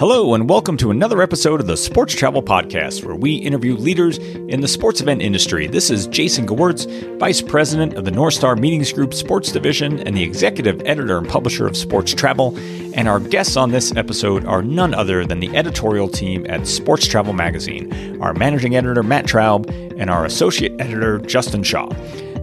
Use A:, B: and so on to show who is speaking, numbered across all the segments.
A: Hello, and welcome to another episode of the Sports Travel Podcast, where we interview leaders in the sports event industry. This is Jason Gewirtz, Vice President of the North Star Meetings Group Sports Division and the Executive Editor and Publisher of Sports Travel. And our guests on this episode are none other than the editorial team at Sports Travel Magazine, our Managing Editor, Matt Traub, and our Associate Editor, Justin Shaw.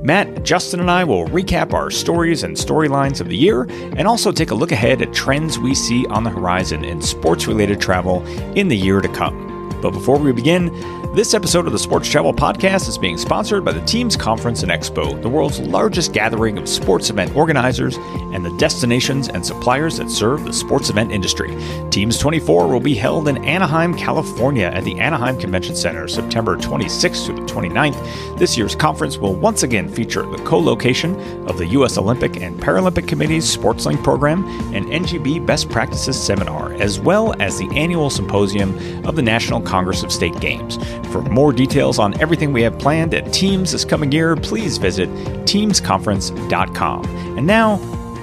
A: Matt, Justin, and I will recap our stories and storylines of the year and also take a look ahead at trends we see on the horizon in sports related travel in the year to come. But before we begin, this episode of the Sports Travel Podcast is being sponsored by the Teams Conference and Expo, the world's largest gathering of sports event organizers and the destinations and suppliers that serve the sports event industry. Teams 24 will be held in Anaheim, California at the Anaheim Convention Center September 26th through the 29th. This year's conference will once again feature the co location of the U.S. Olympic and Paralympic Committee's SportsLink program and NGB Best Practices Seminar, as well as the annual symposium of the National Congress of State Games. For more details on everything we have planned at Teams this coming year, please visit teamsconference.com. And now,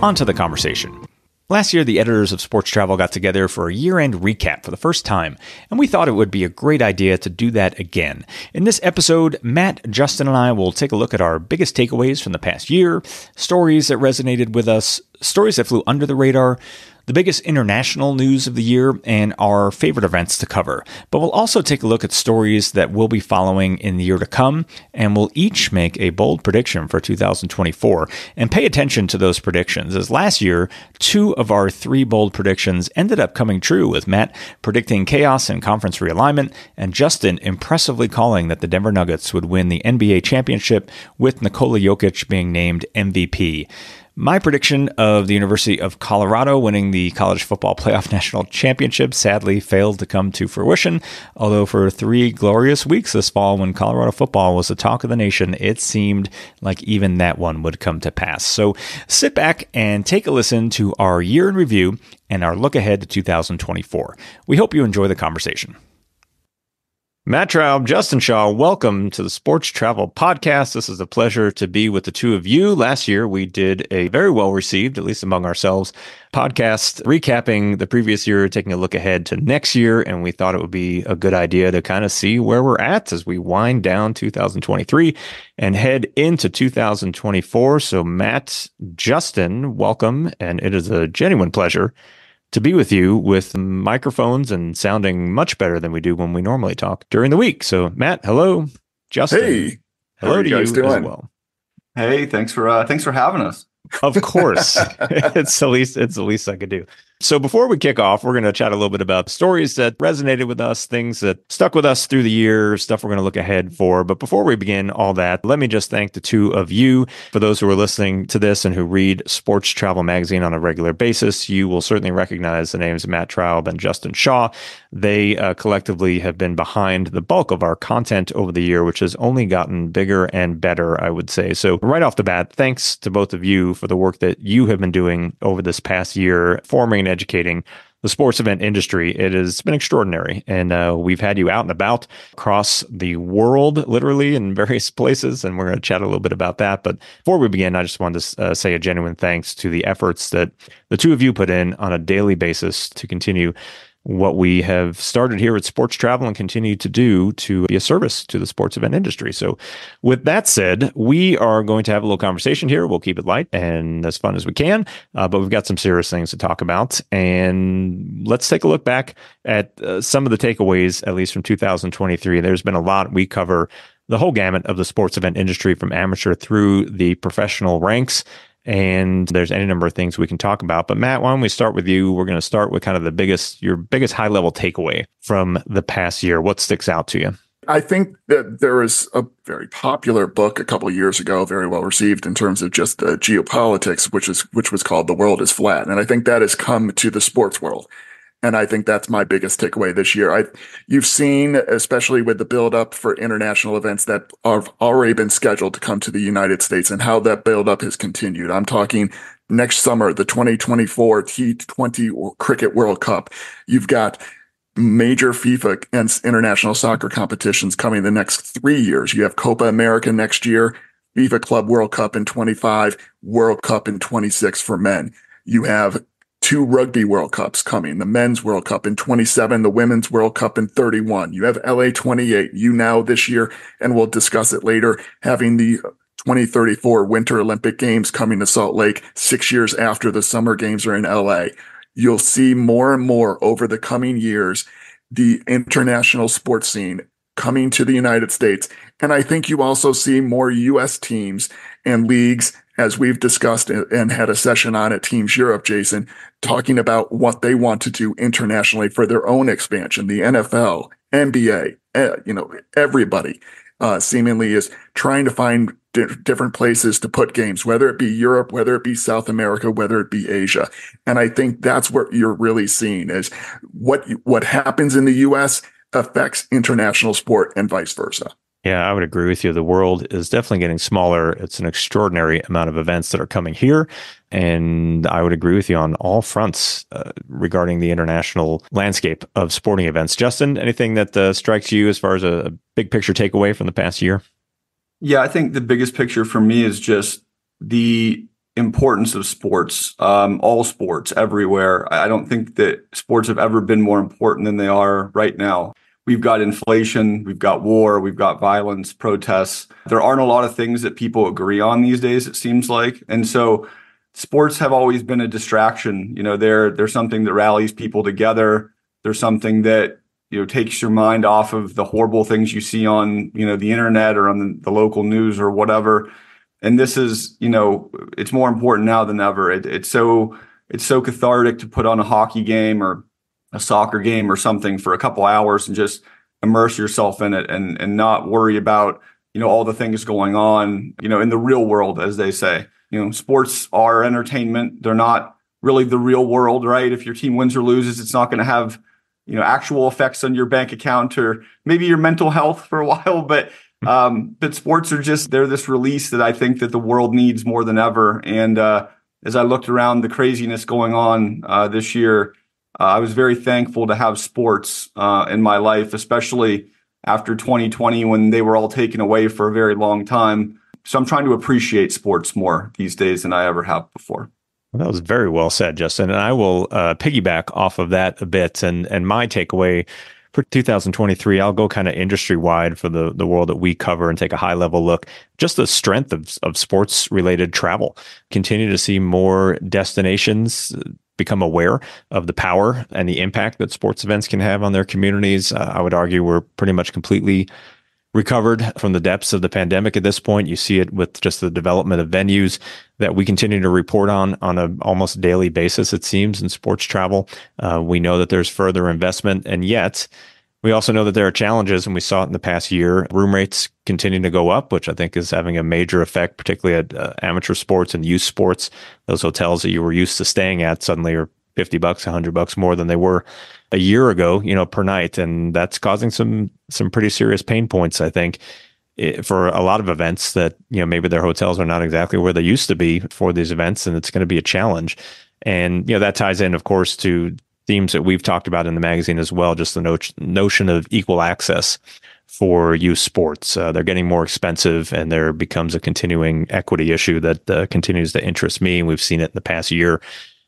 A: on to the conversation. Last year, the editors of Sports Travel got together for a year end recap for the first time, and we thought it would be a great idea to do that again. In this episode, Matt, Justin, and I will take a look at our biggest takeaways from the past year, stories that resonated with us, stories that flew under the radar, the biggest international news of the year, and our favorite events to cover. But we'll also take a look at stories that we'll be following in the year to come, and we'll each make a bold prediction for 2024 and pay attention to those predictions. As last year, two of our three bold predictions ended up coming true, with Matt predicting chaos and conference realignment, and Justin impressively calling that the Denver Nuggets would win the NBA championship, with Nikola Jokic being named MVP. My prediction of the University of Colorado winning the college football playoff national championship sadly failed to come to fruition. Although, for three glorious weeks this fall, when Colorado football was the talk of the nation, it seemed like even that one would come to pass. So sit back and take a listen to our year in review and our look ahead to 2024. We hope you enjoy the conversation. Matt Traub, Justin Shaw, welcome to the Sports Travel Podcast. This is a pleasure to be with the two of you. Last year, we did a very well received, at least among ourselves, podcast recapping the previous year, taking a look ahead to next year. And we thought it would be a good idea to kind of see where we're at as we wind down 2023 and head into 2024. So, Matt, Justin, welcome. And it is a genuine pleasure to be with you with microphones and sounding much better than we do when we normally talk during the week. So, Matt, hello. Justin,
B: hey,
A: hello to you, you as well.
B: Hey, thanks for uh, thanks for having us.
A: Of course, it's the least it's the least I could do. So before we kick off, we're going to chat a little bit about stories that resonated with us, things that stuck with us through the year, stuff we're going to look ahead for. But before we begin all that, let me just thank the two of you for those who are listening to this and who read Sports Travel Magazine on a regular basis. You will certainly recognize the names Matt Traub and Justin Shaw. They uh, collectively have been behind the bulk of our content over the year, which has only gotten bigger and better, I would say. So right off the bat, thanks to both of you for the work that you have been doing over this past year, forming and educating the sports event industry. It has been extraordinary. And uh, we've had you out and about across the world, literally in various places. And we're going to chat a little bit about that. But before we begin, I just wanted to uh, say a genuine thanks to the efforts that the two of you put in on a daily basis to continue what we have started here at Sports Travel and continue to do to be a service to the sports event industry. So, with that said, we are going to have a little conversation here. We'll keep it light and as fun as we can, uh, but we've got some serious things to talk about. And let's take a look back at uh, some of the takeaways, at least from 2023. There's been a lot. We cover the whole gamut of the sports event industry from amateur through the professional ranks and there's any number of things we can talk about. But Matt, why don't we start with you? We're going to start with kind of the biggest, your biggest high level takeaway from the past year. What sticks out to you?
B: I think that there was a very popular book a couple of years ago, very well received in terms of just uh, geopolitics, which is which was called "The World Is Flat," and I think that has come to the sports world. And I think that's my biggest takeaway this year. I, you've seen, especially with the build up for international events that have already been scheduled to come to the United States and how that build up has continued. I'm talking next summer, the 2024 T20 Cricket World Cup. You've got major FIFA and international soccer competitions coming the next three years. You have Copa America next year, FIFA Club World Cup in 25, World Cup in 26 for men. You have two rugby World Cups coming, the men's World Cup in 27, the women's World Cup in 31. You have LA 28, you now this year, and we'll discuss it later, having the 2034 Winter Olympic Games coming to Salt Lake six years after the Summer Games are in LA. You'll see more and more over the coming years the international sports scene coming to the United States. And I think you also see more US teams and leagues, as we've discussed and had a session on at Teams Europe, Jason, talking about what they want to do internationally for their own expansion. The NFL, NBA, eh, you know, everybody uh, seemingly is trying to find di- different places to put games, whether it be Europe, whether it be South America, whether it be Asia. And I think that's what you're really seeing is what what happens in the U.S. affects international sport and vice versa.
A: Yeah, I would agree with you. The world is definitely getting smaller. It's an extraordinary amount of events that are coming here. And I would agree with you on all fronts uh, regarding the international landscape of sporting events. Justin, anything that uh, strikes you as far as a, a big picture takeaway from the past year?
C: Yeah, I think the biggest picture for me is just the importance of sports, um, all sports everywhere. I don't think that sports have ever been more important than they are right now. We've got inflation, we've got war, we've got violence, protests. There aren't a lot of things that people agree on these days, it seems like. And so sports have always been a distraction. You know, they're they're something that rallies people together. They're something that, you know, takes your mind off of the horrible things you see on, you know, the internet or on the, the local news or whatever. And this is, you know, it's more important now than ever. It, it's so it's so cathartic to put on a hockey game or a soccer game or something for a couple hours and just immerse yourself in it and and not worry about you know all the things going on you know in the real world as they say. You know sports are entertainment. They're not really the real world right? If your team wins or loses it's not going to have you know actual effects on your bank account or maybe your mental health for a while but um but sports are just they're this release that i think that the world needs more than ever. And uh as i looked around the craziness going on uh this year uh, I was very thankful to have sports uh, in my life, especially after 2020 when they were all taken away for a very long time. So I'm trying to appreciate sports more these days than I ever have before.
A: Well, that was very well said, Justin. And I will uh, piggyback off of that a bit. And and my takeaway for 2023, I'll go kind of industry wide for the the world that we cover and take a high level look. Just the strength of of sports related travel. Continue to see more destinations become aware of the power and the impact that sports events can have on their communities. Uh, I would argue we're pretty much completely recovered from the depths of the pandemic at this point. You see it with just the development of venues that we continue to report on on a almost daily basis, it seems, in sports travel. Uh, we know that there's further investment, and yet we also know that there are challenges, and we saw it in the past year. Room rates continue to go up, which I think is having a major effect, particularly at uh, amateur sports and youth sports. Those hotels that you were used to staying at suddenly are 50 bucks, 100 bucks more than they were a year ago, you know, per night. And that's causing some, some pretty serious pain points, I think, for a lot of events that, you know, maybe their hotels are not exactly where they used to be for these events. And it's going to be a challenge. And, you know, that ties in, of course, to themes that we've talked about in the magazine as well, just the no- notion of equal access for youth sports. Uh, they're getting more expensive and there becomes a continuing equity issue that uh, continues to interest me. And we've seen it in the past year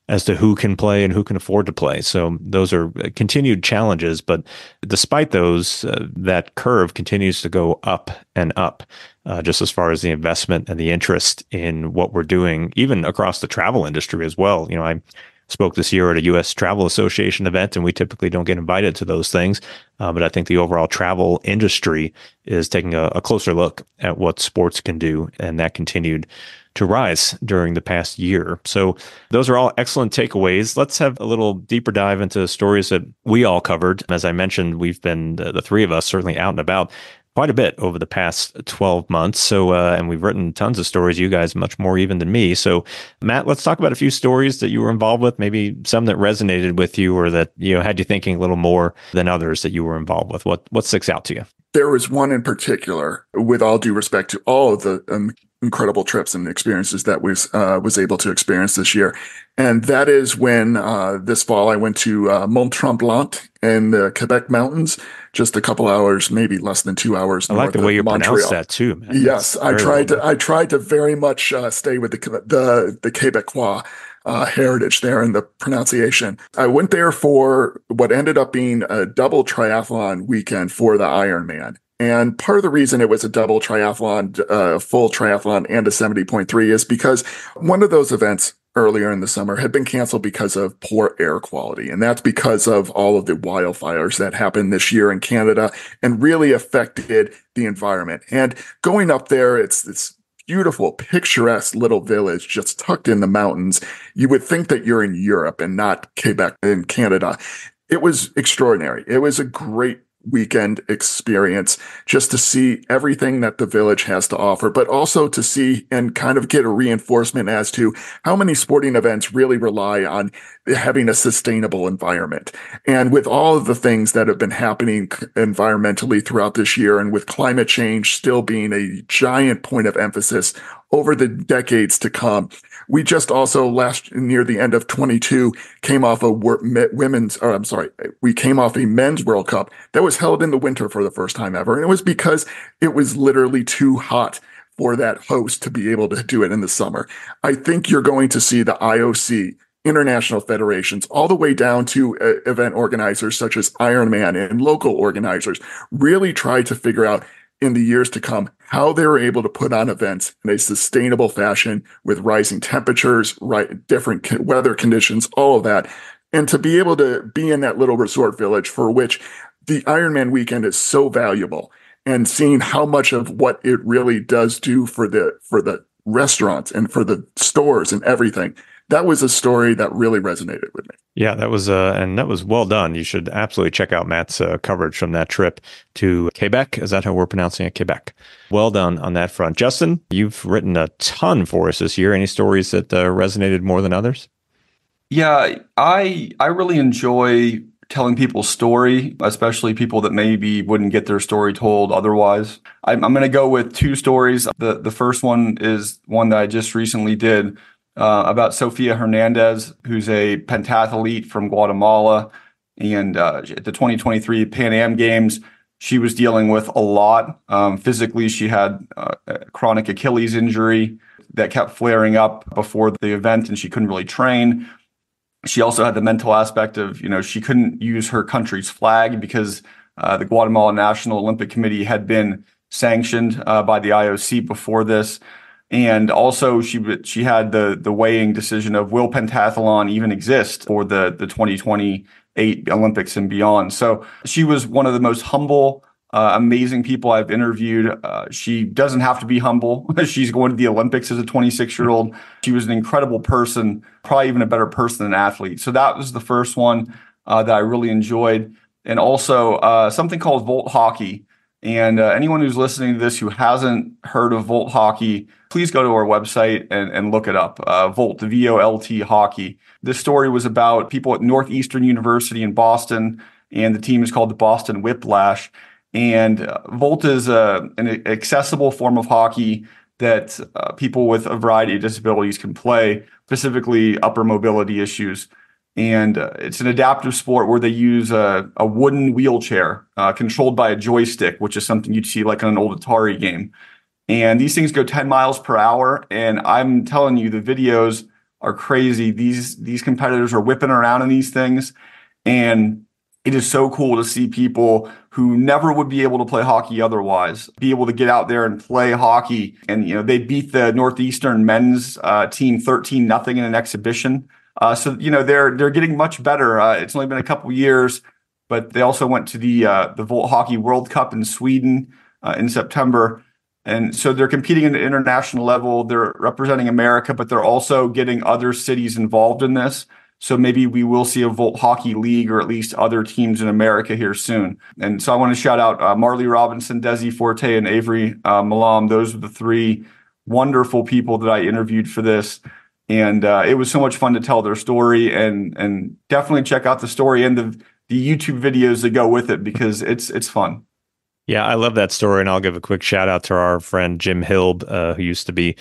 A: as to who can play and who can afford to play. So those are continued challenges. But despite those, uh, that curve continues to go up and up, uh, just as far as the investment and the interest in what we're doing, even across the travel industry as well. You know, I spoke this year at a U.S. Travel Association event, and we typically don't get invited to those things. Uh, but I think the overall travel industry is taking a, a, closer look at what sports can do, and that continued to rise during the past year. So those are all excellent takeaways. Let's have a little deeper dive into stories that we all covered. As I mentioned, we've been the, the three of us certainly out and about quite a bit over the past 12 months. So, uh, and we've written tons of stories, you guys much more even than me. So, Matt, let's talk about a few stories that you were involved with, maybe some that resonated with you or that, you know, had you thinking a little more than others that you were involved with. What, what sticks out to you?
B: There was one in particular, with all due respect to all of the um, incredible trips and experiences that we was uh, was able to experience this year, and that is when uh, this fall I went to uh, Mont Tremblant in the Quebec mountains, just a couple hours, maybe less than two hours.
A: I like the way you Montreal. pronounce that too.
B: Man. Yes, I tried to. I tried to very much uh, stay with the the the Quebecois uh, heritage there in the pronunciation. I went there for what ended up being a double triathlon weekend for the Ironman. And part of the reason it was a double triathlon, uh, full triathlon and a 70.3 is because one of those events earlier in the summer had been canceled because of poor air quality. And that's because of all of the wildfires that happened this year in Canada and really affected the environment. And going up there, it's, it's, beautiful, picturesque little village just tucked in the mountains. You would think that you're in Europe and not Quebec in Canada. It was extraordinary. It was a great weekend experience just to see everything that the village has to offer, but also to see and kind of get a reinforcement as to how many sporting events really rely on having a sustainable environment. And with all of the things that have been happening environmentally throughout this year and with climate change still being a giant point of emphasis over the decades to come, we just also last near the end of 22 came off a women's, or I'm sorry, we came off a men's World Cup that was held in the winter for the first time ever. And it was because it was literally too hot for that host to be able to do it in the summer. I think you're going to see the IOC international federations, all the way down to uh, event organizers such as Ironman and local organizers, really try to figure out in the years to come how they were able to put on events in a sustainable fashion with rising temperatures, right, different weather conditions, all of that. And to be able to be in that little resort village for which the Ironman weekend is so valuable and seeing how much of what it really does do for the, for the restaurants and for the stores and everything that was a story that really resonated with me.
A: Yeah, that was uh, and that was well done. You should absolutely check out Matt's uh, coverage from that trip to Quebec. Is that how we're pronouncing it? Quebec. Well done on that front, Justin. You've written a ton for us this year. Any stories that uh, resonated more than others?
C: Yeah, I I really enjoy telling people's story, especially people that maybe wouldn't get their story told otherwise. I'm, I'm going to go with two stories. The the first one is one that I just recently did uh, about Sofia Hernandez, who's a pentathlete from Guatemala. And uh, at the 2023 Pan Am Games, she was dealing with a lot. Um, physically, she had uh, chronic Achilles injury that kept flaring up before the event, and she couldn't really train. She also had the mental aspect of, you know, she couldn't use her country's flag because uh, the Guatemala National Olympic Committee had been sanctioned uh, by the IOC before this and also she she had the the weighing decision of will pentathlon even exist for the the 2028 Olympics and beyond. So she was one of the most humble, uh, amazing people I've interviewed. Uh, she doesn't have to be humble. She's going to the Olympics as a 26 year old. She was an incredible person, probably even a better person than an athlete. So that was the first one uh, that I really enjoyed. And also uh, something called Volt Hockey. And uh, anyone who's listening to this who hasn't heard of Volt Hockey, please go to our website and, and look it up. Uh, Volt, V O L T Hockey. This story was about people at Northeastern University in Boston, and the team is called the Boston Whiplash. And uh, Volt is uh, an accessible form of hockey that uh, people with a variety of disabilities can play, specifically upper mobility issues. And uh, it's an adaptive sport where they use a, a wooden wheelchair uh, controlled by a joystick, which is something you'd see like on an old Atari game. And these things go 10 miles per hour and i'm telling you the videos are crazy. These these competitors are whipping around in these things and it is so cool to see people who never would be able to play hockey otherwise be able to get out there and play hockey. And you know they beat the northeastern men's uh, team 13 nothing in an exhibition uh, so you know they're they're getting much better uh, it's only been a couple years but they also went to the uh, the Volt Hockey World Cup in Sweden uh, in September and so they're competing at an international level. They're representing America, but they're also getting other cities involved in this. So maybe we will see a Volt Hockey League or at least other teams in America here soon. And so I want to shout out uh, Marley Robinson, Desi Forte, and Avery uh, Malam. Those are the three wonderful people that I interviewed for this. And uh, it was so much fun to tell their story and and definitely check out the story and the the YouTube videos that go with it because it's it's fun.
A: Yeah, I love that story, and I'll give a quick shout out to our friend Jim Hild, uh, who used to be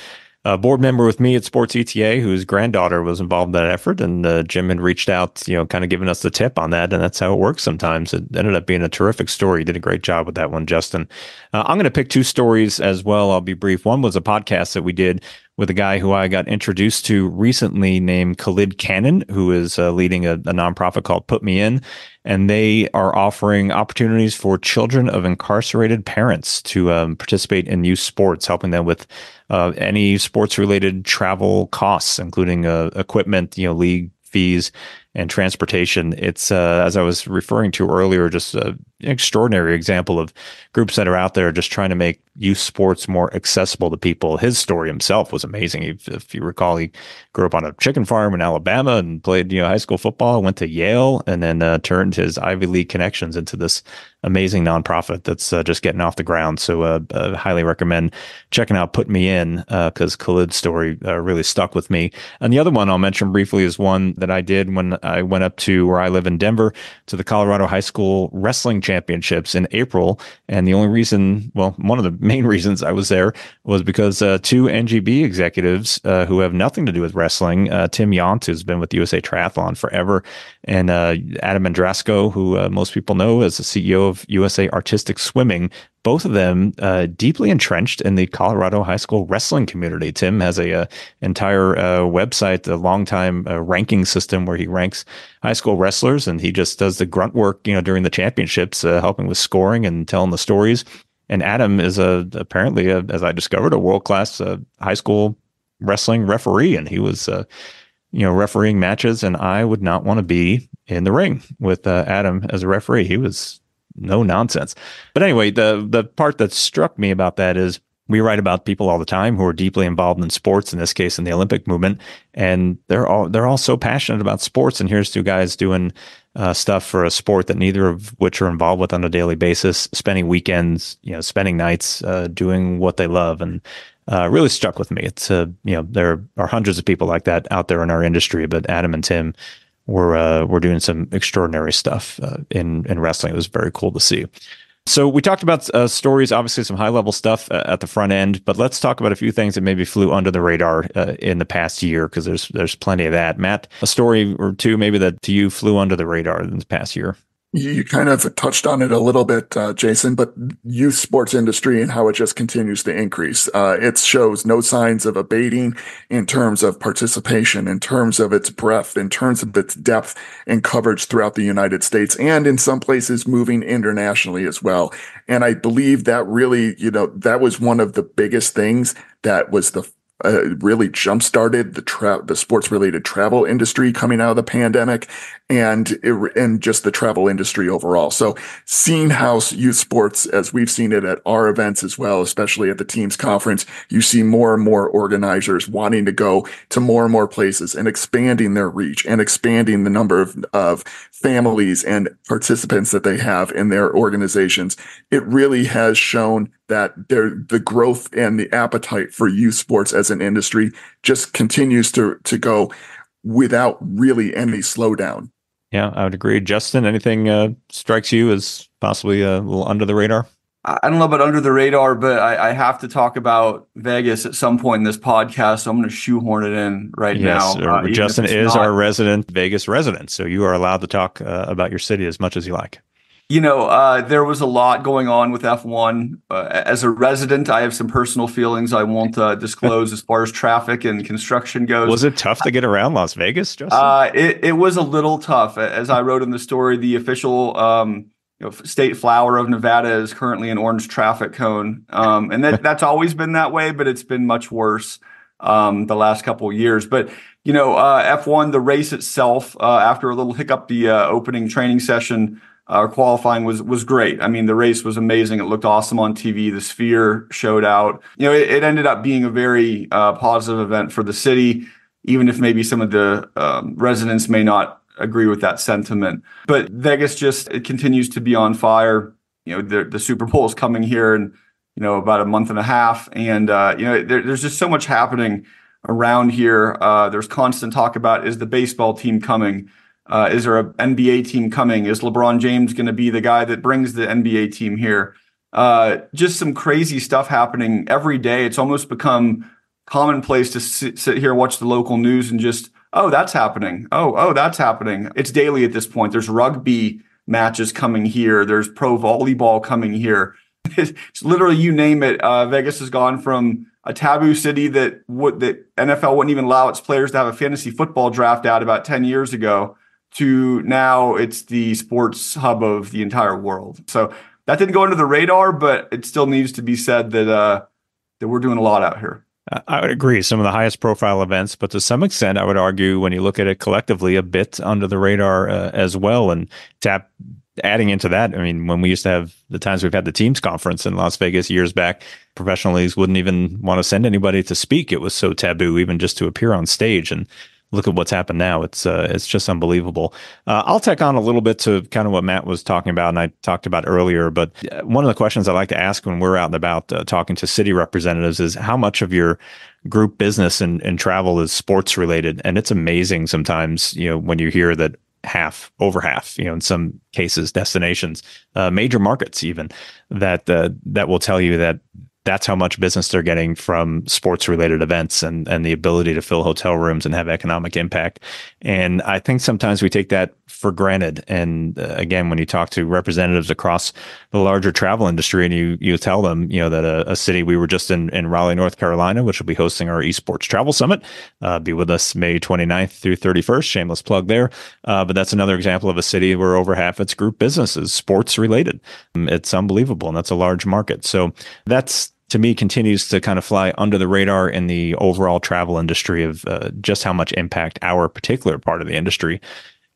A: a board member with me at Sports ETA, whose granddaughter was involved in that effort, and uh, Jim had reached out, you know, kind of giving us the tip on that, and that's how it works sometimes. It ended up being a terrific story. You did a great job with that one, Justin. Uh, I'm going to pick two stories as well. I'll be brief. One was a podcast that we did with a guy who I got introduced to recently named Khalid Cannon, who is uh, leading a, a nonprofit called Put Me In. And they are offering opportunities for children of incarcerated parents to um, participate in youth sports, helping them with uh, any sports related travel costs, including uh, equipment, you know, league fees and transportation. It's, uh, as I was referring to earlier, just an extraordinary example of groups that are out there just trying to make youth sports more accessible to people. His story himself was amazing. If, if you recall, he grew up on a chicken farm in Alabama and played, you know, high school football, went to Yale, and then uh, turned his Ivy League connections into this amazing nonprofit that's uh, just getting off the ground. So, uh, uh highly recommend checking out Put Me In because uh, Khalid's story uh, really stuck with me. And the other one I'll mention briefly is one that I did when I went up to where I live in Denver to the Colorado High School Wrestling Championships in April. And the only reason, well, one of the main reasons I was there was because uh, two NGB executives uh, who have nothing to do with wrestling, uh, Tim Yount, who's been with USA Triathlon forever, and uh, Adam Andrasko, who uh, most people know as the CEO of USA Artistic Swimming, both of them uh, deeply entrenched in the Colorado high school wrestling community. Tim has a, a uh, entire uh, website, a long time uh, ranking system where he ranks high school wrestlers, and he just does the grunt work, you know, during the championships, uh, helping with scoring and telling the stories. And Adam is a apparently, a, as I discovered, a world class uh, high school wrestling referee, and he was. You know, refereeing matches, and I would not want to be in the ring with uh, Adam as a referee. He was no nonsense. But anyway, the the part that struck me about that is we write about people all the time who are deeply involved in sports, in this case, in the Olympic movement, and they're all they're all so passionate about sports. And here's two guys doing uh, stuff for a sport that neither of which are involved with on a daily basis, spending weekends, you know, spending nights, uh, doing what they love, and uh, really stuck with me. It's uh, you know there are hundreds of people like that out there in our industry, but Adam and Tim were uh, were doing some extraordinary stuff uh, in in wrestling. It was very cool to see. So we talked about uh, stories, obviously some high level stuff uh, at the front end, but let's talk about a few things that maybe flew under the radar uh, in the past year because there's there's plenty of that. Matt, a story or two maybe that to you flew under the radar in the past year
B: you kind of touched on it a little bit, uh, Jason, but youth sports industry and how it just continues to increase. Uh, it shows no signs of abating in terms of participation, in terms of its breadth, in terms of its depth and coverage throughout the United States, and in some places moving internationally as well. And I believe that really, you know, that was one of the biggest things that was the uh, really jump started the tra- the sports related travel industry coming out of the pandemic and it, and just the travel industry overall. So seeing how youth sports as we've seen it at our events as well, especially at the teams conference, you see more and more organizers wanting to go to more and more places and expanding their reach and expanding the number of, of families and participants that they have in their organizations. It really has shown that there, the growth and the appetite for youth sports as an industry just continues to, to go without really any slowdown.
A: Yeah, I would agree. Justin, anything uh, strikes you as possibly a little under the radar?
C: I don't know about under the radar, but I, I, have to talk about Vegas at some point in this podcast. So I'm going to shoehorn it in right
A: yes,
C: now.
A: Uh, Justin is not. our resident Vegas resident, so you are allowed to talk uh, about your city as much as you like.
C: You know, uh, there was a lot going on with F1. Uh, as a resident, I have some personal feelings I won't uh, disclose as far as traffic and construction goes.
A: Was it tough to get around Las Vegas, Justin?
C: Uh, it, it was a little tough. As I wrote in the story, the official um, you know, state flower of Nevada is currently an orange traffic cone. Um, and that, that's always been that way, but it's been much worse um, the last couple of years. But, you know, uh, F1, the race itself, uh, after a little hiccup, the opening training session, our qualifying was was great. I mean, the race was amazing. It looked awesome on TV. The Sphere showed out. You know, it, it ended up being a very uh, positive event for the city, even if maybe some of the um, residents may not agree with that sentiment. But Vegas just it continues to be on fire. You know, the, the Super Bowl is coming here in you know about a month and a half, and uh, you know there, there's just so much happening around here. Uh, there's constant talk about is the baseball team coming uh, is there an NBA team coming? Is LeBron James going to be the guy that brings the NBA team here? Uh, just some crazy stuff happening every day. It's almost become commonplace to sit, sit here, watch the local news, and just, oh, that's happening. Oh, oh, that's happening. It's daily at this point. There's rugby matches coming here. There's pro volleyball coming here. it's literally you name it. Uh, Vegas has gone from a taboo city that would that NFL wouldn't even allow its players to have a fantasy football draft out about 10 years ago to now it's the sports hub of the entire world. So that didn't go under the radar, but it still needs to be said that uh, that we're doing a lot out here.
A: I would agree. Some of the highest profile events, but to some extent, I would argue when you look at it collectively, a bit under the radar uh, as well. And tap adding into that, I mean, when we used to have the times we've had the teams conference in Las Vegas years back, professional leagues wouldn't even want to send anybody to speak. It was so taboo, even just to appear on stage. And look at what's happened now. It's uh, it's just unbelievable. Uh, I'll tack on a little bit to kind of what Matt was talking about and I talked about earlier. But uh, one of the questions I like to ask when we're out and about uh, talking to city representatives is how much of your group business and, and travel is sports related. And it's amazing sometimes, you know, when you hear that half, over half, you know, in some cases, destinations, uh, major markets even that uh, that will tell you that that's how much business they're getting from sports related events and, and the ability to fill hotel rooms and have economic impact. And I think sometimes we take that for granted. And uh, again, when you talk to representatives across the larger travel industry and you, you tell them, you know, that a, a city, we were just in, in Raleigh, North Carolina, which will be hosting our esports travel summit, uh, be with us May 29th through 31st, shameless plug there. Uh, but that's another example of a city where over half its group business is sports related. It's unbelievable. And that's a large market. So that's, to me continues to kind of fly under the radar in the overall travel industry of uh, just how much impact our particular part of the industry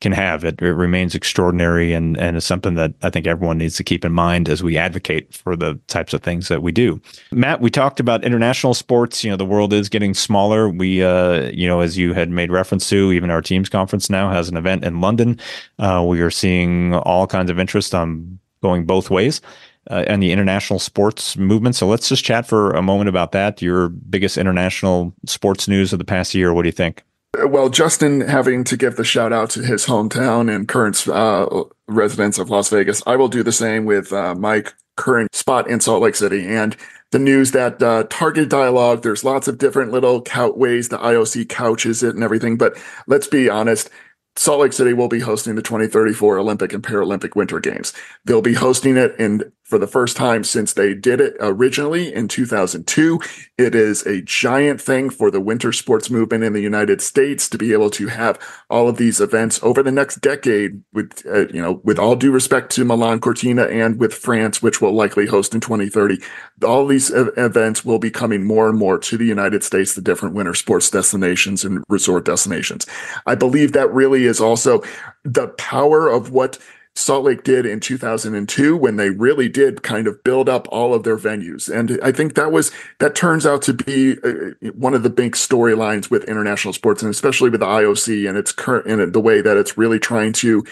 A: can have. It, it, remains extraordinary and, and is something that I think everyone needs to keep in mind as we advocate for the types of things that we do. Matt, we talked about international sports. You know, the world is getting smaller. We, uh, you know, as you had made reference to, even our teams conference now has an event in London. Uh, we are seeing all kinds of interest on going both ways uh, and the international sports movement. So let's just chat for a moment about that. Your biggest international sports news of the past year. What do you think?
B: Well, Justin having to give the shout out to his hometown and current uh, residents of Las Vegas, I will do the same with uh, my current spot in Salt Lake City. And the news that uh, target dialogue, there's lots of different little ways the IOC couches it and everything. But let's be honest, Salt Lake City will be hosting the 2034 Olympic and Paralympic Winter Games. They'll be hosting it in for the first time since they did it originally in 2002. It is a giant thing for the winter sports movement in the United States to be able to have all of these events over the next decade with, uh, you know, with all due respect to Milan Cortina and with France, which will likely host in 2030. All these events will be coming more and more to the United States, the different winter sports destinations and resort destinations. I believe that really is also the power of what Salt Lake did in 2002 when they really did kind of build up all of their venues. And I think that was, that turns out to be uh, one of the big storylines with international sports and especially with the IOC and its current, and the way that it's really trying to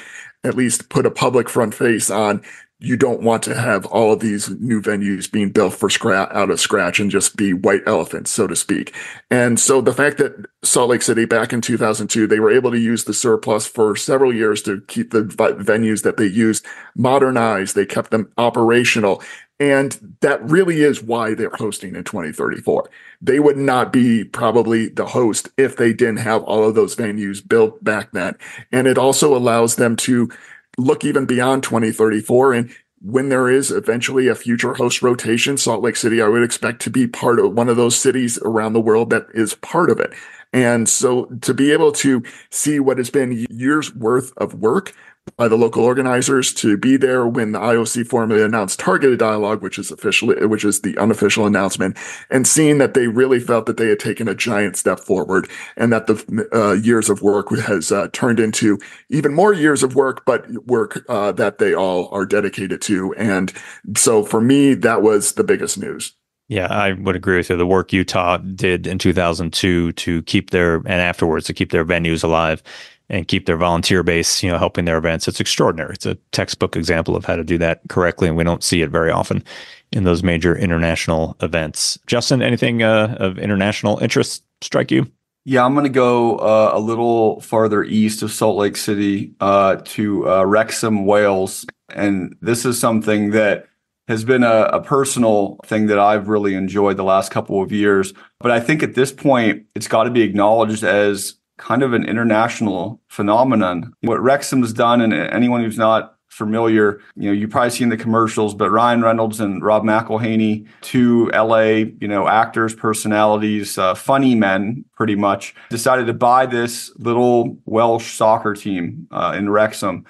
B: at least put a public front face on you don't want to have all of these new venues being built for scratch out of scratch and just be white elephants, so to speak. And so the fact that Salt Lake City back in 2002, they were able to use the surplus for several years to keep the venues that they used modernized. They kept them operational. And that really is why they're hosting in 2034. They would not be probably the host if they didn't have all of those venues built back then. And it also allows them to look even beyond 2034 and when there is eventually a future host rotation, Salt Lake City, I would expect to be part of one of those cities around the world that is part of it. And so to be able to see what has been years worth of work by the local organizers to be there when the IOC formally announced targeted dialogue, which is officially, which is the unofficial announcement, and seeing that they really felt that they had taken a giant step forward and that the uh, years of work has uh, turned into even more years of work, but work uh, that they all are dedicated to. And so for me, that was the biggest news.
A: Yeah, I would agree with you. The work Utah did in 2002 to keep their, and afterwards to keep their venues alive and keep their volunteer base, you know, helping their events. It's extraordinary. It's a textbook example of how to do that correctly, and we don't see it very often in those major international events. Justin, anything uh, of international interest strike you?
C: Yeah, I'm going to go uh, a little farther east of Salt Lake City uh, to uh, Wrexham, Wales, and this is something that has been a, a personal thing that I've really enjoyed the last couple of years. But I think at this point, it's got to be acknowledged as kind of an international phenomenon. What Wrexham's done, and anyone who's not familiar, you know, you've probably seen the commercials, but Ryan Reynolds and Rob McElhenney, two LA, you know, actors, personalities, uh, funny men, pretty much, decided to buy this little Welsh soccer team uh, in Wrexham.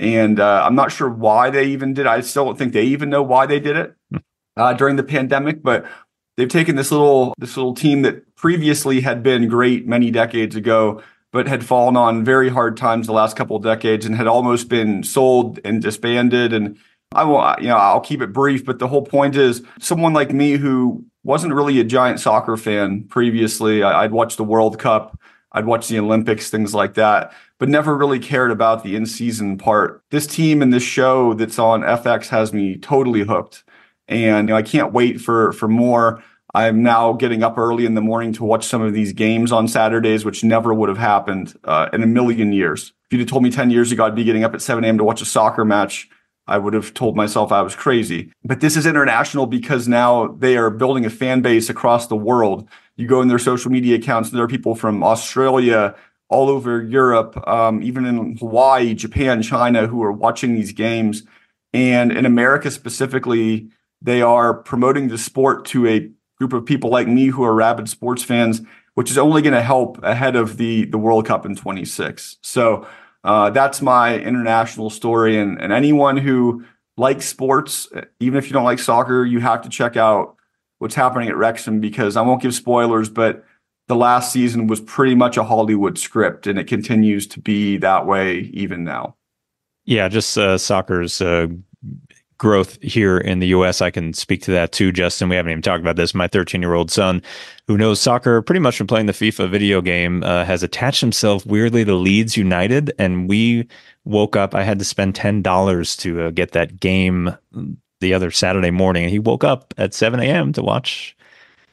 C: And uh, I'm not sure why they even did. I still don't think they even know why they did it uh, during the pandemic. But they've taken this little this little team that previously had been great many decades ago but had fallen on very hard times the last couple of decades and had almost been sold and disbanded. And I will, you know, I'll keep it brief, but the whole point is someone like me who wasn't really a giant soccer fan previously. I, would watch the World Cup, I'd watch the Olympics, things like that, but never really cared about the in season part. This team and this show that's on FX has me totally hooked. And you know, I can't wait for for more. I'm now getting up early in the morning to watch some of these games on Saturdays, which never would have happened uh, in a million years. If you'd have told me 10 years ago I'd be getting up at 7 a.m. to watch a soccer match, I would have told myself I was crazy. But this is international because now they are building a fan base across the world. You go in their social media accounts, and there are people from Australia, all over Europe, um, even in Hawaii, Japan, China, who are watching these games. And in America specifically, they are promoting the sport to a group of people like me who are rabid sports fans, which is only going to help ahead of the the World Cup in 26. So uh, that's my international story, and and anyone who likes sports, even if you don't like soccer, you have to check out what's happening at Wrexham because I won't give spoilers, but the last season was pretty much a Hollywood script, and it continues to be that way even now.
A: Yeah, just uh, soccer's uh, growth here in the US. I can speak to that too, Justin. We haven't even talked about this. My 13 year old son, who knows soccer pretty much from playing the FIFA video game, uh, has attached himself weirdly to Leeds United. And we woke up, I had to spend $10 to uh, get that game the other Saturday morning. And he woke up at 7 a.m. to watch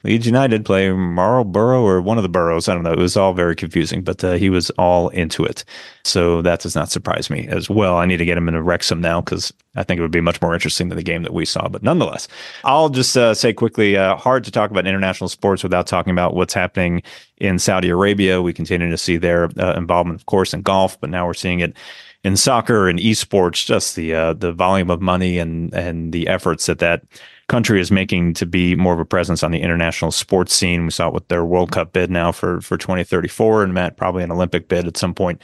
A: Leeds United play Marlborough or one of the boroughs. I don't know. It was all very confusing, but uh, he was all into it. So that does not surprise me as well. I need to get him into Wrexham now because I think it would be much more interesting than the game that we saw. But nonetheless, I'll just uh, say quickly uh, hard to talk about international sports without talking about what's happening in Saudi Arabia. We continue to see their uh, involvement, of course, in golf, but now we're seeing it in soccer and esports. Just the uh, the volume of money and and the efforts that that country is making to be more of a presence on the international sports scene. We saw it with their World Cup bid now for for 2034, and Matt probably an Olympic bid at some point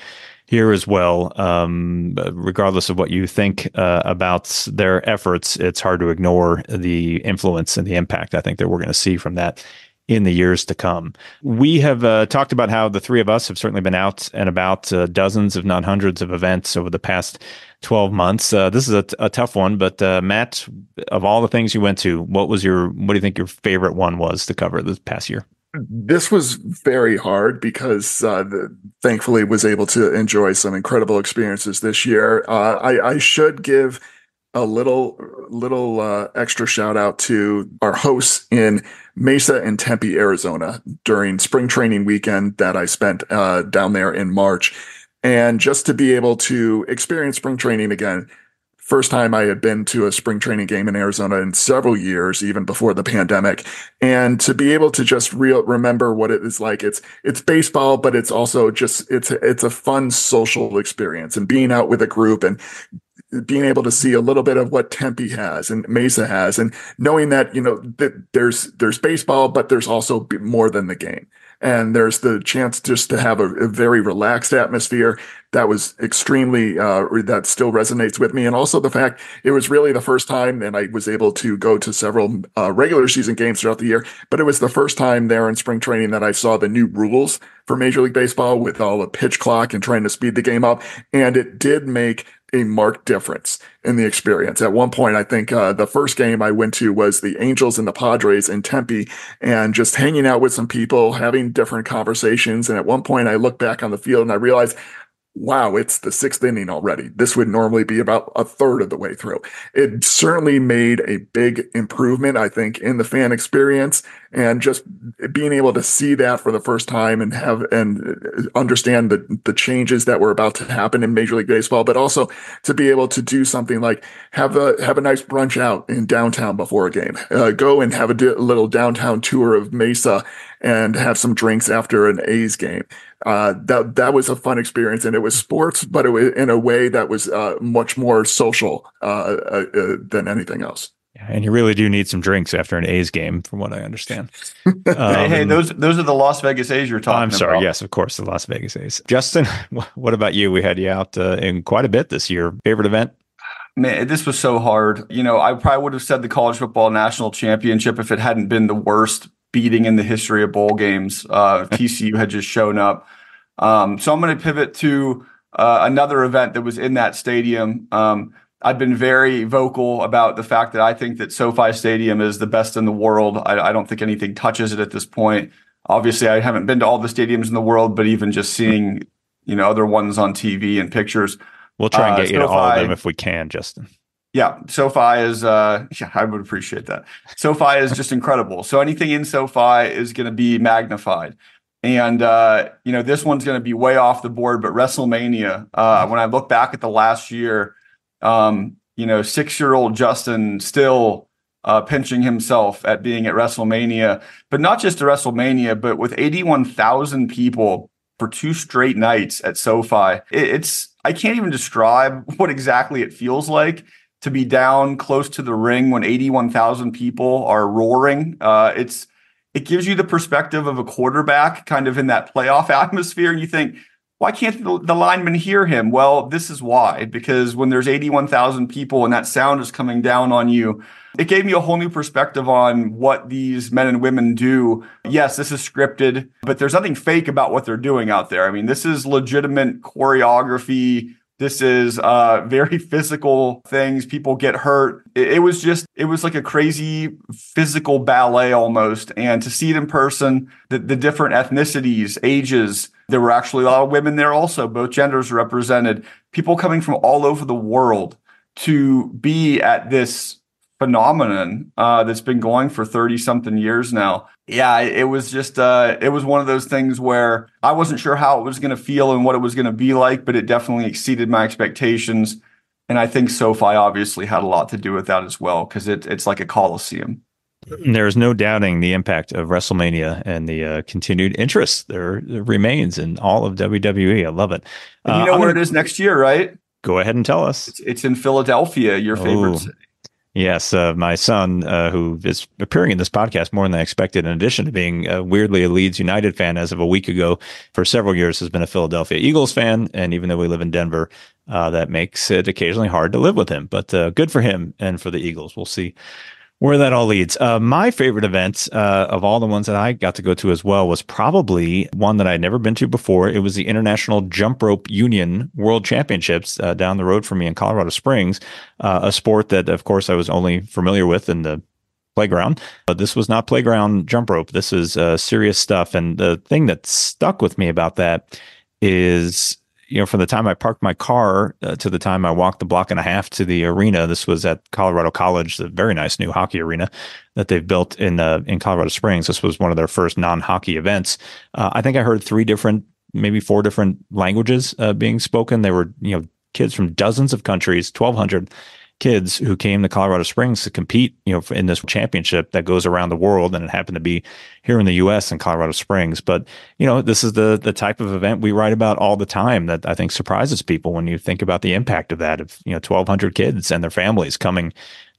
A: here as well. Um, regardless of what you think uh, about their efforts, it's hard to ignore the influence and the impact I think that we're going to see from that in the years to come. We have uh, talked about how the three of us have certainly been out and about uh, dozens, if not hundreds, of events over the past 12 months. Uh, this is a, t- a tough one, but uh, Matt, of all the things you went to, what was your, what do you think your favorite one was to cover this past year?
B: This was very hard because uh, the, thankfully was able to enjoy some incredible experiences this year. Uh, I, I should give a little little uh, extra shout out to our hosts in Mesa and Tempe, Arizona, during spring training weekend that I spent uh, down there in March, and just to be able to experience spring training again. First time I had been to a spring training game in Arizona in several years, even before the pandemic, and to be able to just remember what it is like. It's it's baseball, but it's also just it's it's a fun social experience, and being out with a group and being able to see a little bit of what Tempe has and Mesa has, and knowing that you know that there's there's baseball, but there's also more than the game, and there's the chance just to have a, a very relaxed atmosphere that was extremely uh, that still resonates with me, and also the fact it was really the first time, and I was able to go to several uh, regular season games throughout the year, but it was the first time there in spring training that I saw the new rules for Major League Baseball with all the pitch clock and trying to speed the game up, and it did make a marked difference in the experience. At one point, I think uh, the first game I went to was the Angels and the Padres in Tempe, and just hanging out with some people, having different conversations. And at one point, I looked back on the field and I realized, wow, it's the sixth inning already. This would normally be about a third of the way through. It certainly made a big improvement, I think, in the fan experience. And just being able to see that for the first time and have and understand the the changes that were about to happen in Major League Baseball, but also to be able to do something like have a have a nice brunch out in downtown before a game, uh, go and have a little downtown tour of Mesa and have some drinks after an A's game. Uh, that that was a fun experience, and it was sports, but it was in a way that was uh, much more social uh, uh, uh, than anything else.
A: And you really do need some drinks after an A's game, from what I understand. um,
C: hey, hey, those those are the Las Vegas A's you're talking. About.
A: I'm sorry.
C: About.
A: Yes, of course, the Las Vegas A's. Justin, what about you? We had you out uh, in quite a bit this year. Favorite event?
C: Man, this was so hard. You know, I probably would have said the college football national championship if it hadn't been the worst beating in the history of bowl games. Uh, TCU had just shown up. Um, so I'm going to pivot to uh, another event that was in that stadium. Um, I've been very vocal about the fact that I think that SoFi Stadium is the best in the world. I, I, don't think anything touches it at this point. Obviously, I haven't been to all the stadiums in the world, but even just seeing, you know, other ones on TV and pictures.
A: We'll try and uh, get uh, you to all of them if we can, Justin.
C: Yeah, SoFi is. Uh, yeah, I would appreciate that. SoFi is just incredible. So anything in SoFi is going to be magnified. And uh, you know, this one's going to be way off the board. But WrestleMania, uh, when I look back at the last year, um, you know, six-year-old Justin still uh, pinching himself at being at WrestleMania, but not just at WrestleMania, but with 81,000 people for two straight nights at SoFi. It, it's I can't even describe what exactly it feels like to be down close to the ring when 81,000 people are roaring. Uh, it's it gives you the perspective of a quarterback kind of in that playoff atmosphere. And you think, why can't the, the lineman hear him? Well, this is why, because when there's 81,000 people and that sound is coming down on you, it gave me a whole new perspective on what these men and women do. Yes, this is scripted, but there's nothing fake about what they're doing out there. I mean, this is legitimate choreography this is uh, very physical things. People get hurt. It, it, was just, it was like a crazy physical ballet almost. And to see it in person, the, the different ethnicities, ages, there were actually a lot of women there also, both genders represented, people coming from all over the world to be at this phenomenon uh, that's been going for 30 something years now. Yeah, it was just, uh, it was one of those things where I wasn't sure how it was going to feel and what it was going to be like, but it definitely exceeded my expectations. And I think SoFi obviously had a lot to do with that as well, because it, it's like a coliseum.
A: There's no doubting the impact of WrestleMania and the uh, continued interest there remains in all of WWE. I love it.
C: Uh, you know I'm where gonna, it is next year, right?
A: Go ahead and tell us.
C: It's, it's in Philadelphia, your favorite city.
A: Yes, uh, my son, uh, who is appearing in this podcast more than I expected, in addition to being uh, weirdly a Leeds United fan as of a week ago, for several years has been a Philadelphia Eagles fan. And even though we live in Denver, uh, that makes it occasionally hard to live with him. But uh, good for him and for the Eagles. We'll see where that all leads. Uh, my favorite event uh, of all the ones that I got to go to as well was probably one that I'd never been to before. It was the International Jump Rope Union World Championships uh, down the road from me in Colorado Springs, uh, a sport that, of course, I was only familiar with in the playground. But this was not playground jump rope. This is uh, serious stuff. And the thing that stuck with me about that is you know, from the time I parked my car uh, to the time I walked the block and a half to the arena, this was at Colorado College, the very nice new hockey arena that they've built in uh, in Colorado Springs. This was one of their first non-hockey events. Uh, I think I heard three different, maybe four different languages uh, being spoken. They were, you know, kids from dozens of countries, twelve hundred kids who came to Colorado Springs to compete, you know, in this championship that goes around the world, and it happened to be here in the U.S. in Colorado Springs. But you know, this is the the type of event we write about all the time that I think surprises people when you think about the impact of that of you know 1,200 kids and their families coming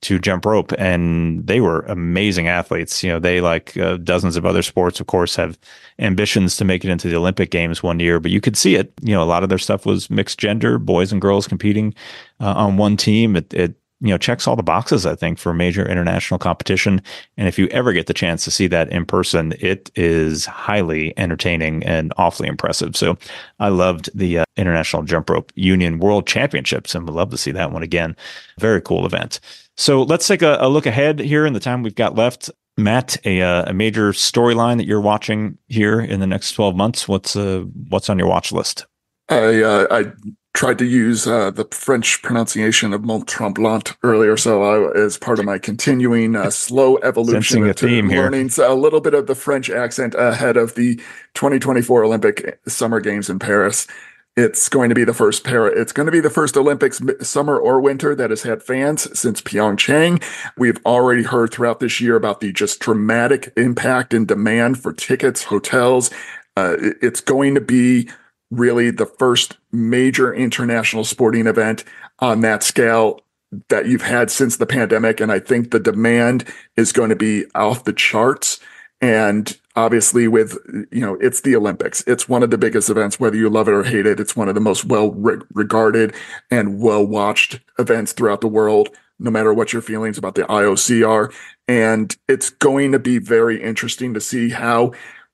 A: to jump rope and they were amazing athletes. You know they like uh, dozens of other sports of course have ambitions to make it into the olympic games one year but you could see it. You know a lot of their stuff was mixed gender boys and girls competing uh, on one team. It, it you know checks all the boxes i think for major international competition. And if you ever get the chance to see that in person it is highly entertaining and awfully impressive. So i loved the uh, international jump rope union world championships and would love to see that one again. Very cool event. So let's take a, a look ahead here in the time we've got left. Matt, a, uh, a major storyline that you're watching here in the next 12 months. What's uh, what's on your watch list?
B: I, uh, I tried to use uh, the French pronunciation of Mont Tremblant earlier, so I, as part of my continuing uh, slow evolution
A: theme
B: learning a little bit of the French accent ahead of the 2024 Olympic Summer Games in Paris. It's going to be the first para. It's going to be the first Olympics, summer or winter, that has had fans since Pyeongchang. We've already heard throughout this year about the just dramatic impact and demand for tickets, hotels. Uh, it's going to be really the first major international sporting event on that scale that you've had since the pandemic. And I think the demand is going to be off the charts. And obviously, with, you know, it's the Olympics. It's one of the biggest events, whether you love it or hate it. It's one of the most well regarded and well watched events throughout the world, no matter what your feelings about the IOC are. And it's going to be very interesting to see how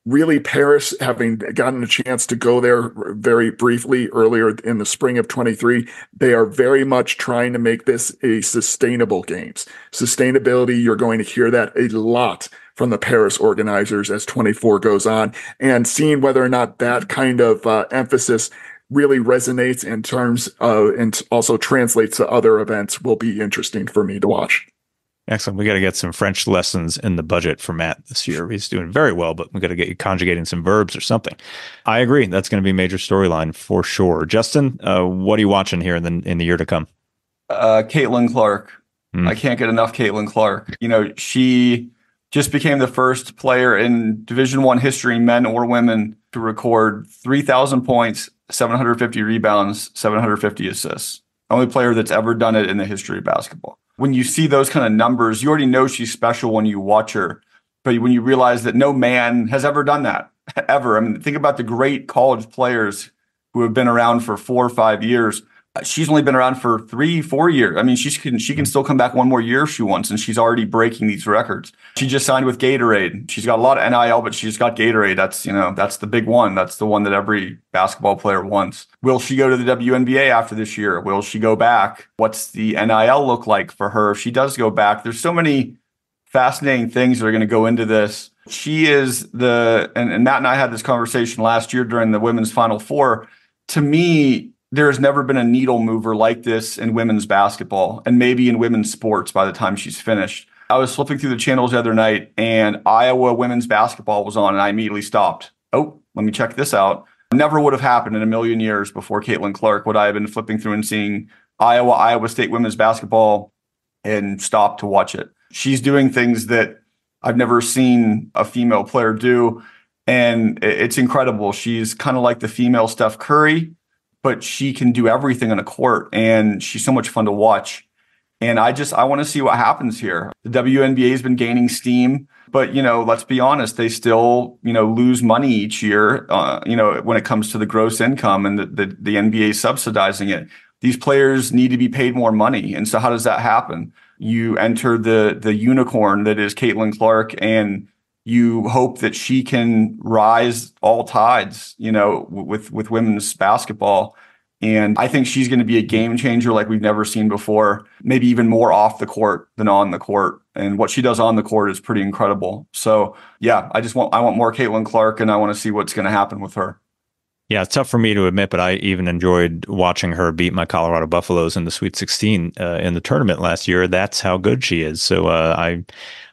B: really Paris, having gotten a chance to go there very briefly earlier in the spring of 23, they are very much trying to make this a sustainable games. Sustainability, you're going to hear that a lot from the Paris organizers as 24 goes on and seeing whether or not that kind of uh, emphasis really resonates in terms of and also translates to other events will be interesting for me to watch.
A: Excellent. We got to get some French lessons in the budget for Matt this year. He's doing very well, but we got to get you conjugating some verbs or something. I agree. That's going to be a major storyline for sure. Justin, uh, what are you watching here in the in the year to come?
C: Uh, Caitlin Clark. Mm. I can't get enough Caitlin Clark. You know, she just became the first player in Division One history, men or women, to record 3,000 points, 750 rebounds, 750 assists. Only player that's ever done it in the history of basketball when you see those kind of numbers, you already know she's special when you watch her. But when you realize that no man has ever done that, ever. I mean, think about the great college players who have been around for four or five years she's only been around for three, four years. I mean, she can she can hmm. still come back one more year if she wants, and she's already breaking these records. She just signed with Gatorade. She's got a lot of NIL, but she's got Gatorade. That's you know that's the big one. That's the one that every basketball player wants. Will she go to the WNBA after this year? Will she go back? What's the NIL look like for her if she does go back? There's so many fascinating things that are going to go into this. She is the and, and Matt and I had this conversation last year during the women's Final Four. To me, there's never been a needle mover like this in women's basketball and maybe in women's sports by the time she's finished. I was flipping through the channels the other night and Iowa women's basketball was on and I immediately stopped. Oh, let me check this out. Never would have happened in a million years before Caitlin Clark would I have been flipping through and seeing Iowa, Iowa State women's basketball and stopped to watch it. She's doing things that I've never seen a female player do. And it's incredible. She's kind of like the female Steph Curry, but she can do everything on a court and she's so much fun to watch. And I just I want to see what happens here. The WNBA has been gaining steam, but you know, let's be honest, they still you know lose money each year. Uh, you know, when it comes to the gross income and the, the the NBA subsidizing it, these players need to be paid more money. And so, how does that happen? You enter the the unicorn that is Caitlin Clark, and you hope that she can rise all tides, you know, with with women's basketball. And I think she's going to be a game changer like we've never seen before, maybe even more off the court than on the court. And what she does on the court is pretty incredible. So yeah, I just want I want more Caitlin Clark and I want to see what's going to happen with her.
A: Yeah, it's tough for me to admit, but I even enjoyed watching her beat my Colorado Buffaloes in the Sweet 16 uh, in the tournament last year. That's how good she is. So uh, I,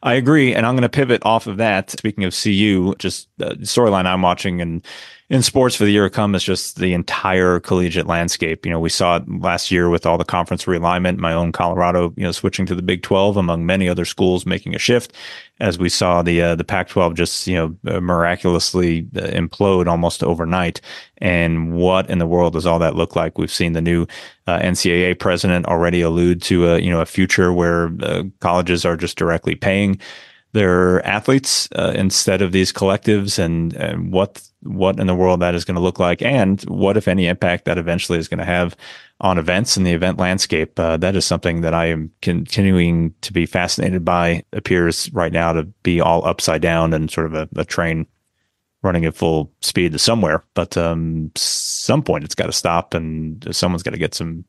A: I agree, and I'm going to pivot off of that. Speaking of CU, just the storyline I'm watching and in sports for the year to come is just the entire collegiate landscape. You know, we saw it last year with all the conference realignment, my own Colorado, you know, switching to the Big 12 among many other schools making a shift as we saw the uh, the Pac 12 just, you know, uh, miraculously uh, implode almost overnight. And what in the world does all that look like? We've seen the new uh, NCAA president already allude to a, you know, a future where uh, colleges are just directly paying their athletes uh, instead of these collectives and, and what what in the world that is going to look like and what if any impact that eventually is going to have on events and the event landscape. Uh, that is something that i am continuing to be fascinated by. Appears right now to be all upside down and sort of a, a train running at full speed to somewhere but um some point it's got to stop and someone's got to get some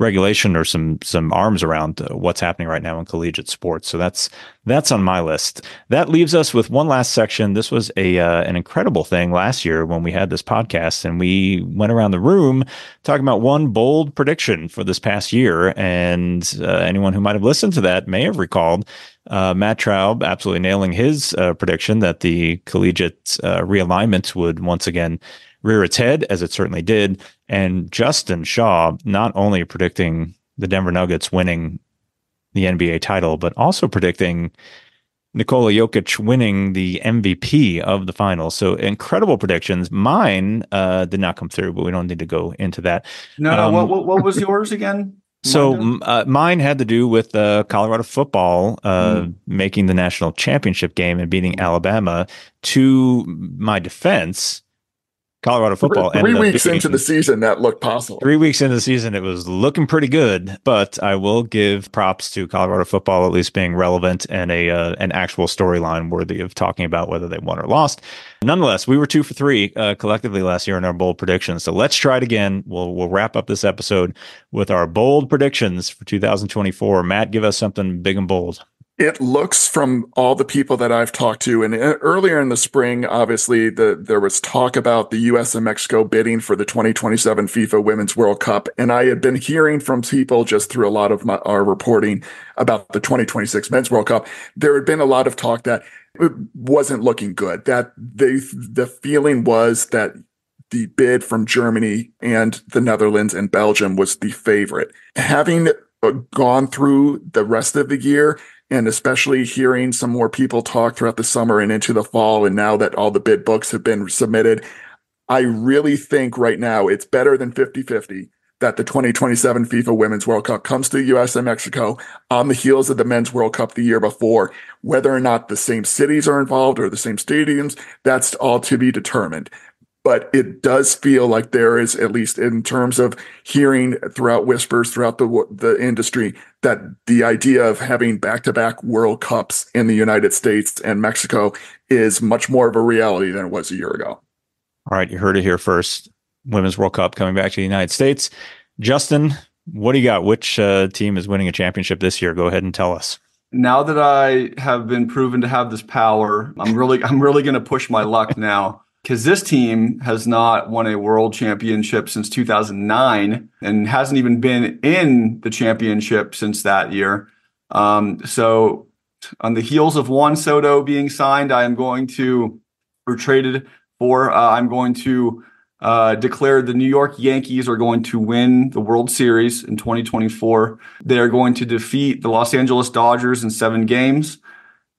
A: regulation or some some arms around uh, what's happening right now in collegiate sports. So that's that's on my list. That leaves us with one last section. This was a uh, an incredible thing last year when we had this podcast and we went around the room talking about one bold prediction for this past year. And uh, anyone who might have listened to that may have recalled uh, Matt Traub absolutely nailing his uh, prediction that the collegiate uh, realignment would once again rear its head, as it certainly did. And Justin Shaw not only predicting the Denver Nuggets winning the NBA title, but also predicting Nikola Jokic winning the MVP of the finals. So incredible predictions. Mine uh, did not come through, but we don't need to go into that.
C: No, um, what, what, what was yours again?
A: So uh, mine had to do with uh, Colorado football uh, mm. making the national championship game and beating Alabama. To my defense, Colorado football.
B: Three, weeks into the season, that looked possible.
A: Three weeks into the season, it was looking pretty good. But I will give props to Colorado football at least being relevant and a uh, an actual storyline worthy of talking about whether they won or lost. Nonetheless, we were two for three uh, collectively last year in our bold predictions. So let's try it again. We'll we'll wrap up this episode with our bold predictions for 2024. Matt, give us something big and bold
B: it looks from all the people that I've talked to, and uh, earlier in the spring, obviously, the, there was talk about the U.S. and Mexico bidding for the 2027 FIFA Women's World Cup, and I had been hearing from people just through a lot of my, our reporting about the 2026 Men's World Cup. There had been a lot of talk that it wasn't looking good. That they, the feeling was that the bid from Germany and the Netherlands and Belgium was the favorite. Having uh, gone through the rest of the year and especially hearing some more people talk throughout the summer and into the fall. And now that all the bid books have been submitted, I really think right now it's better than 50 50 that the 2027 FIFA Women's World Cup comes to the US and Mexico on the heels of the Men's World Cup the year before. Whether or not the same cities are involved or the same stadiums, that's all to be determined but it does feel like there is at least in terms of hearing throughout whispers throughout the the industry that the idea of having back-to-back World Cups in the United States and Mexico is much more of a reality than it was a year ago.
A: All right, you heard it here first. Women's World Cup coming back to the United States. Justin, what do you got? Which uh, team is winning a championship this year? Go ahead and tell us.
C: Now that I have been proven to have this power, I'm really I'm really going to push my luck now because this team has not won a world championship since 2009 and hasn't even been in the championship since that year. Um, so, on the heels of Juan Soto being signed, I am going to, or traded for, uh, I'm going to uh, declare the New York Yankees are going to win the World Series in 2024. They are going to defeat the Los Angeles Dodgers in seven games,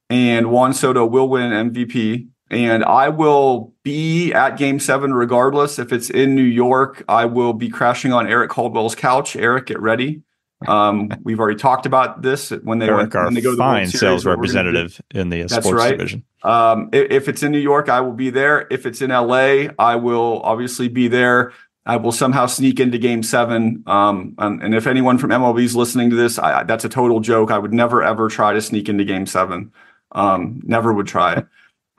C: and Juan Soto will win MVP and I will be at game seven regardless. If it's in New York, I will be crashing on Eric Caldwell's couch. Eric, get ready. Um, we've already talked about this when they
A: Eric,
C: went, when they
A: go to the fine sales representative in the
C: That's
A: sports
C: right.
A: division.
C: Um, if, if, it's in New York, I will be there. If it's in LA, I will obviously be there. I will somehow sneak into game seven. Um, and, and, if anyone from MLB is listening to this, I, that's a total joke. I would never, ever try to sneak into game seven. Um, never would try it.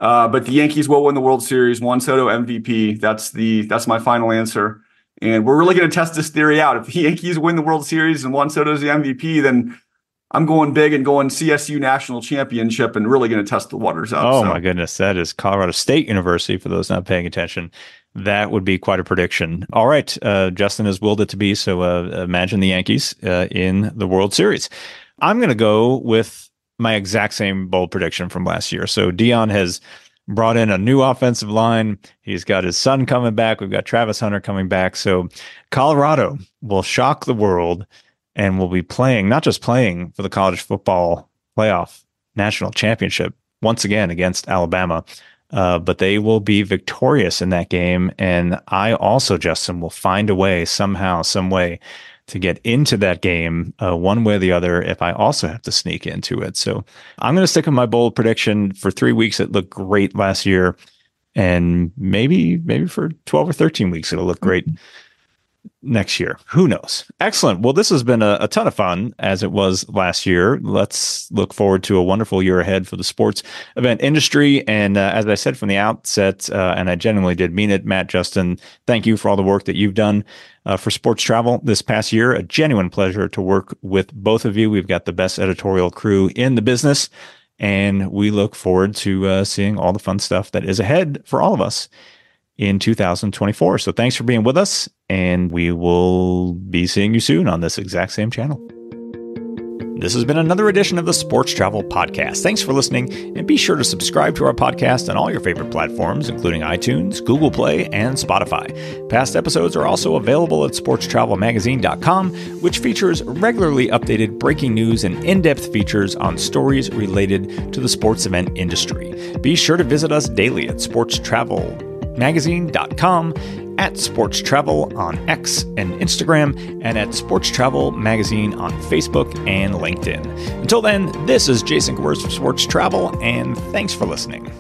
C: Uh, but the Yankees will win the World Series. Juan Soto MVP. That's the that's my final answer. And we're really going to test this theory out. If the Yankees win the World Series and Juan Soto's the MVP, then I'm going big and going CSU national championship and really going to test the waters out.
A: Oh so. my goodness, that is Colorado State University. For those not paying attention, that would be quite a prediction. All right, uh, Justin has willed it to be. So uh, imagine the Yankees uh, in the World Series. I'm going to go with my exact same bold prediction from last year. So Deion has brought in a new offensive line. He's got his son coming back. We've got Travis Hunter coming back. So Colorado will shock the world and will be playing, not just playing for the college football playoff national championship once again against Alabama. Uh, but they will be victorious in that game. And I also, Justin, will find a way somehow, some way to get into that game uh, one way or the other if I also have to sneak into it. So I'm going to stick with my bold prediction for three weeks. It looked great last year. And maybe, maybe for 12 or 13 weeks, it'll look great next year. Who knows? Excellent. Well, this has been a, a, ton of fun as it was last year. Let's look forward to a wonderful year ahead for the sports event industry. And uh, as I said from the outset, uh, and I genuinely did mean it, Matt, Justin, thank you for all the work that you've done uh, for sports travel this past year. A genuine pleasure to work with both of you. We've got the best editorial crew in the business. And we look forward to uh, seeing all the fun stuff that is ahead for all of us in 2024. So thanks for being with us, and we will be seeing you soon on this exact same channel. This has been another edition of the Sports Travel Podcast. Thanks for listening, and be sure to subscribe to our podcast on all your favorite platforms, including iTunes, Google Play, and Spotify. Past episodes are also available at sportstravelmagazine.com, which features regularly updated breaking news and in depth features on stories related to the sports event industry. Be sure to visit us daily at Sports Travel magazine.com, at Sports Travel on X and Instagram, and at Sports Travel Magazine on Facebook and LinkedIn. Until then, this is Jason Gewirtz for Sports Travel, and thanks for listening.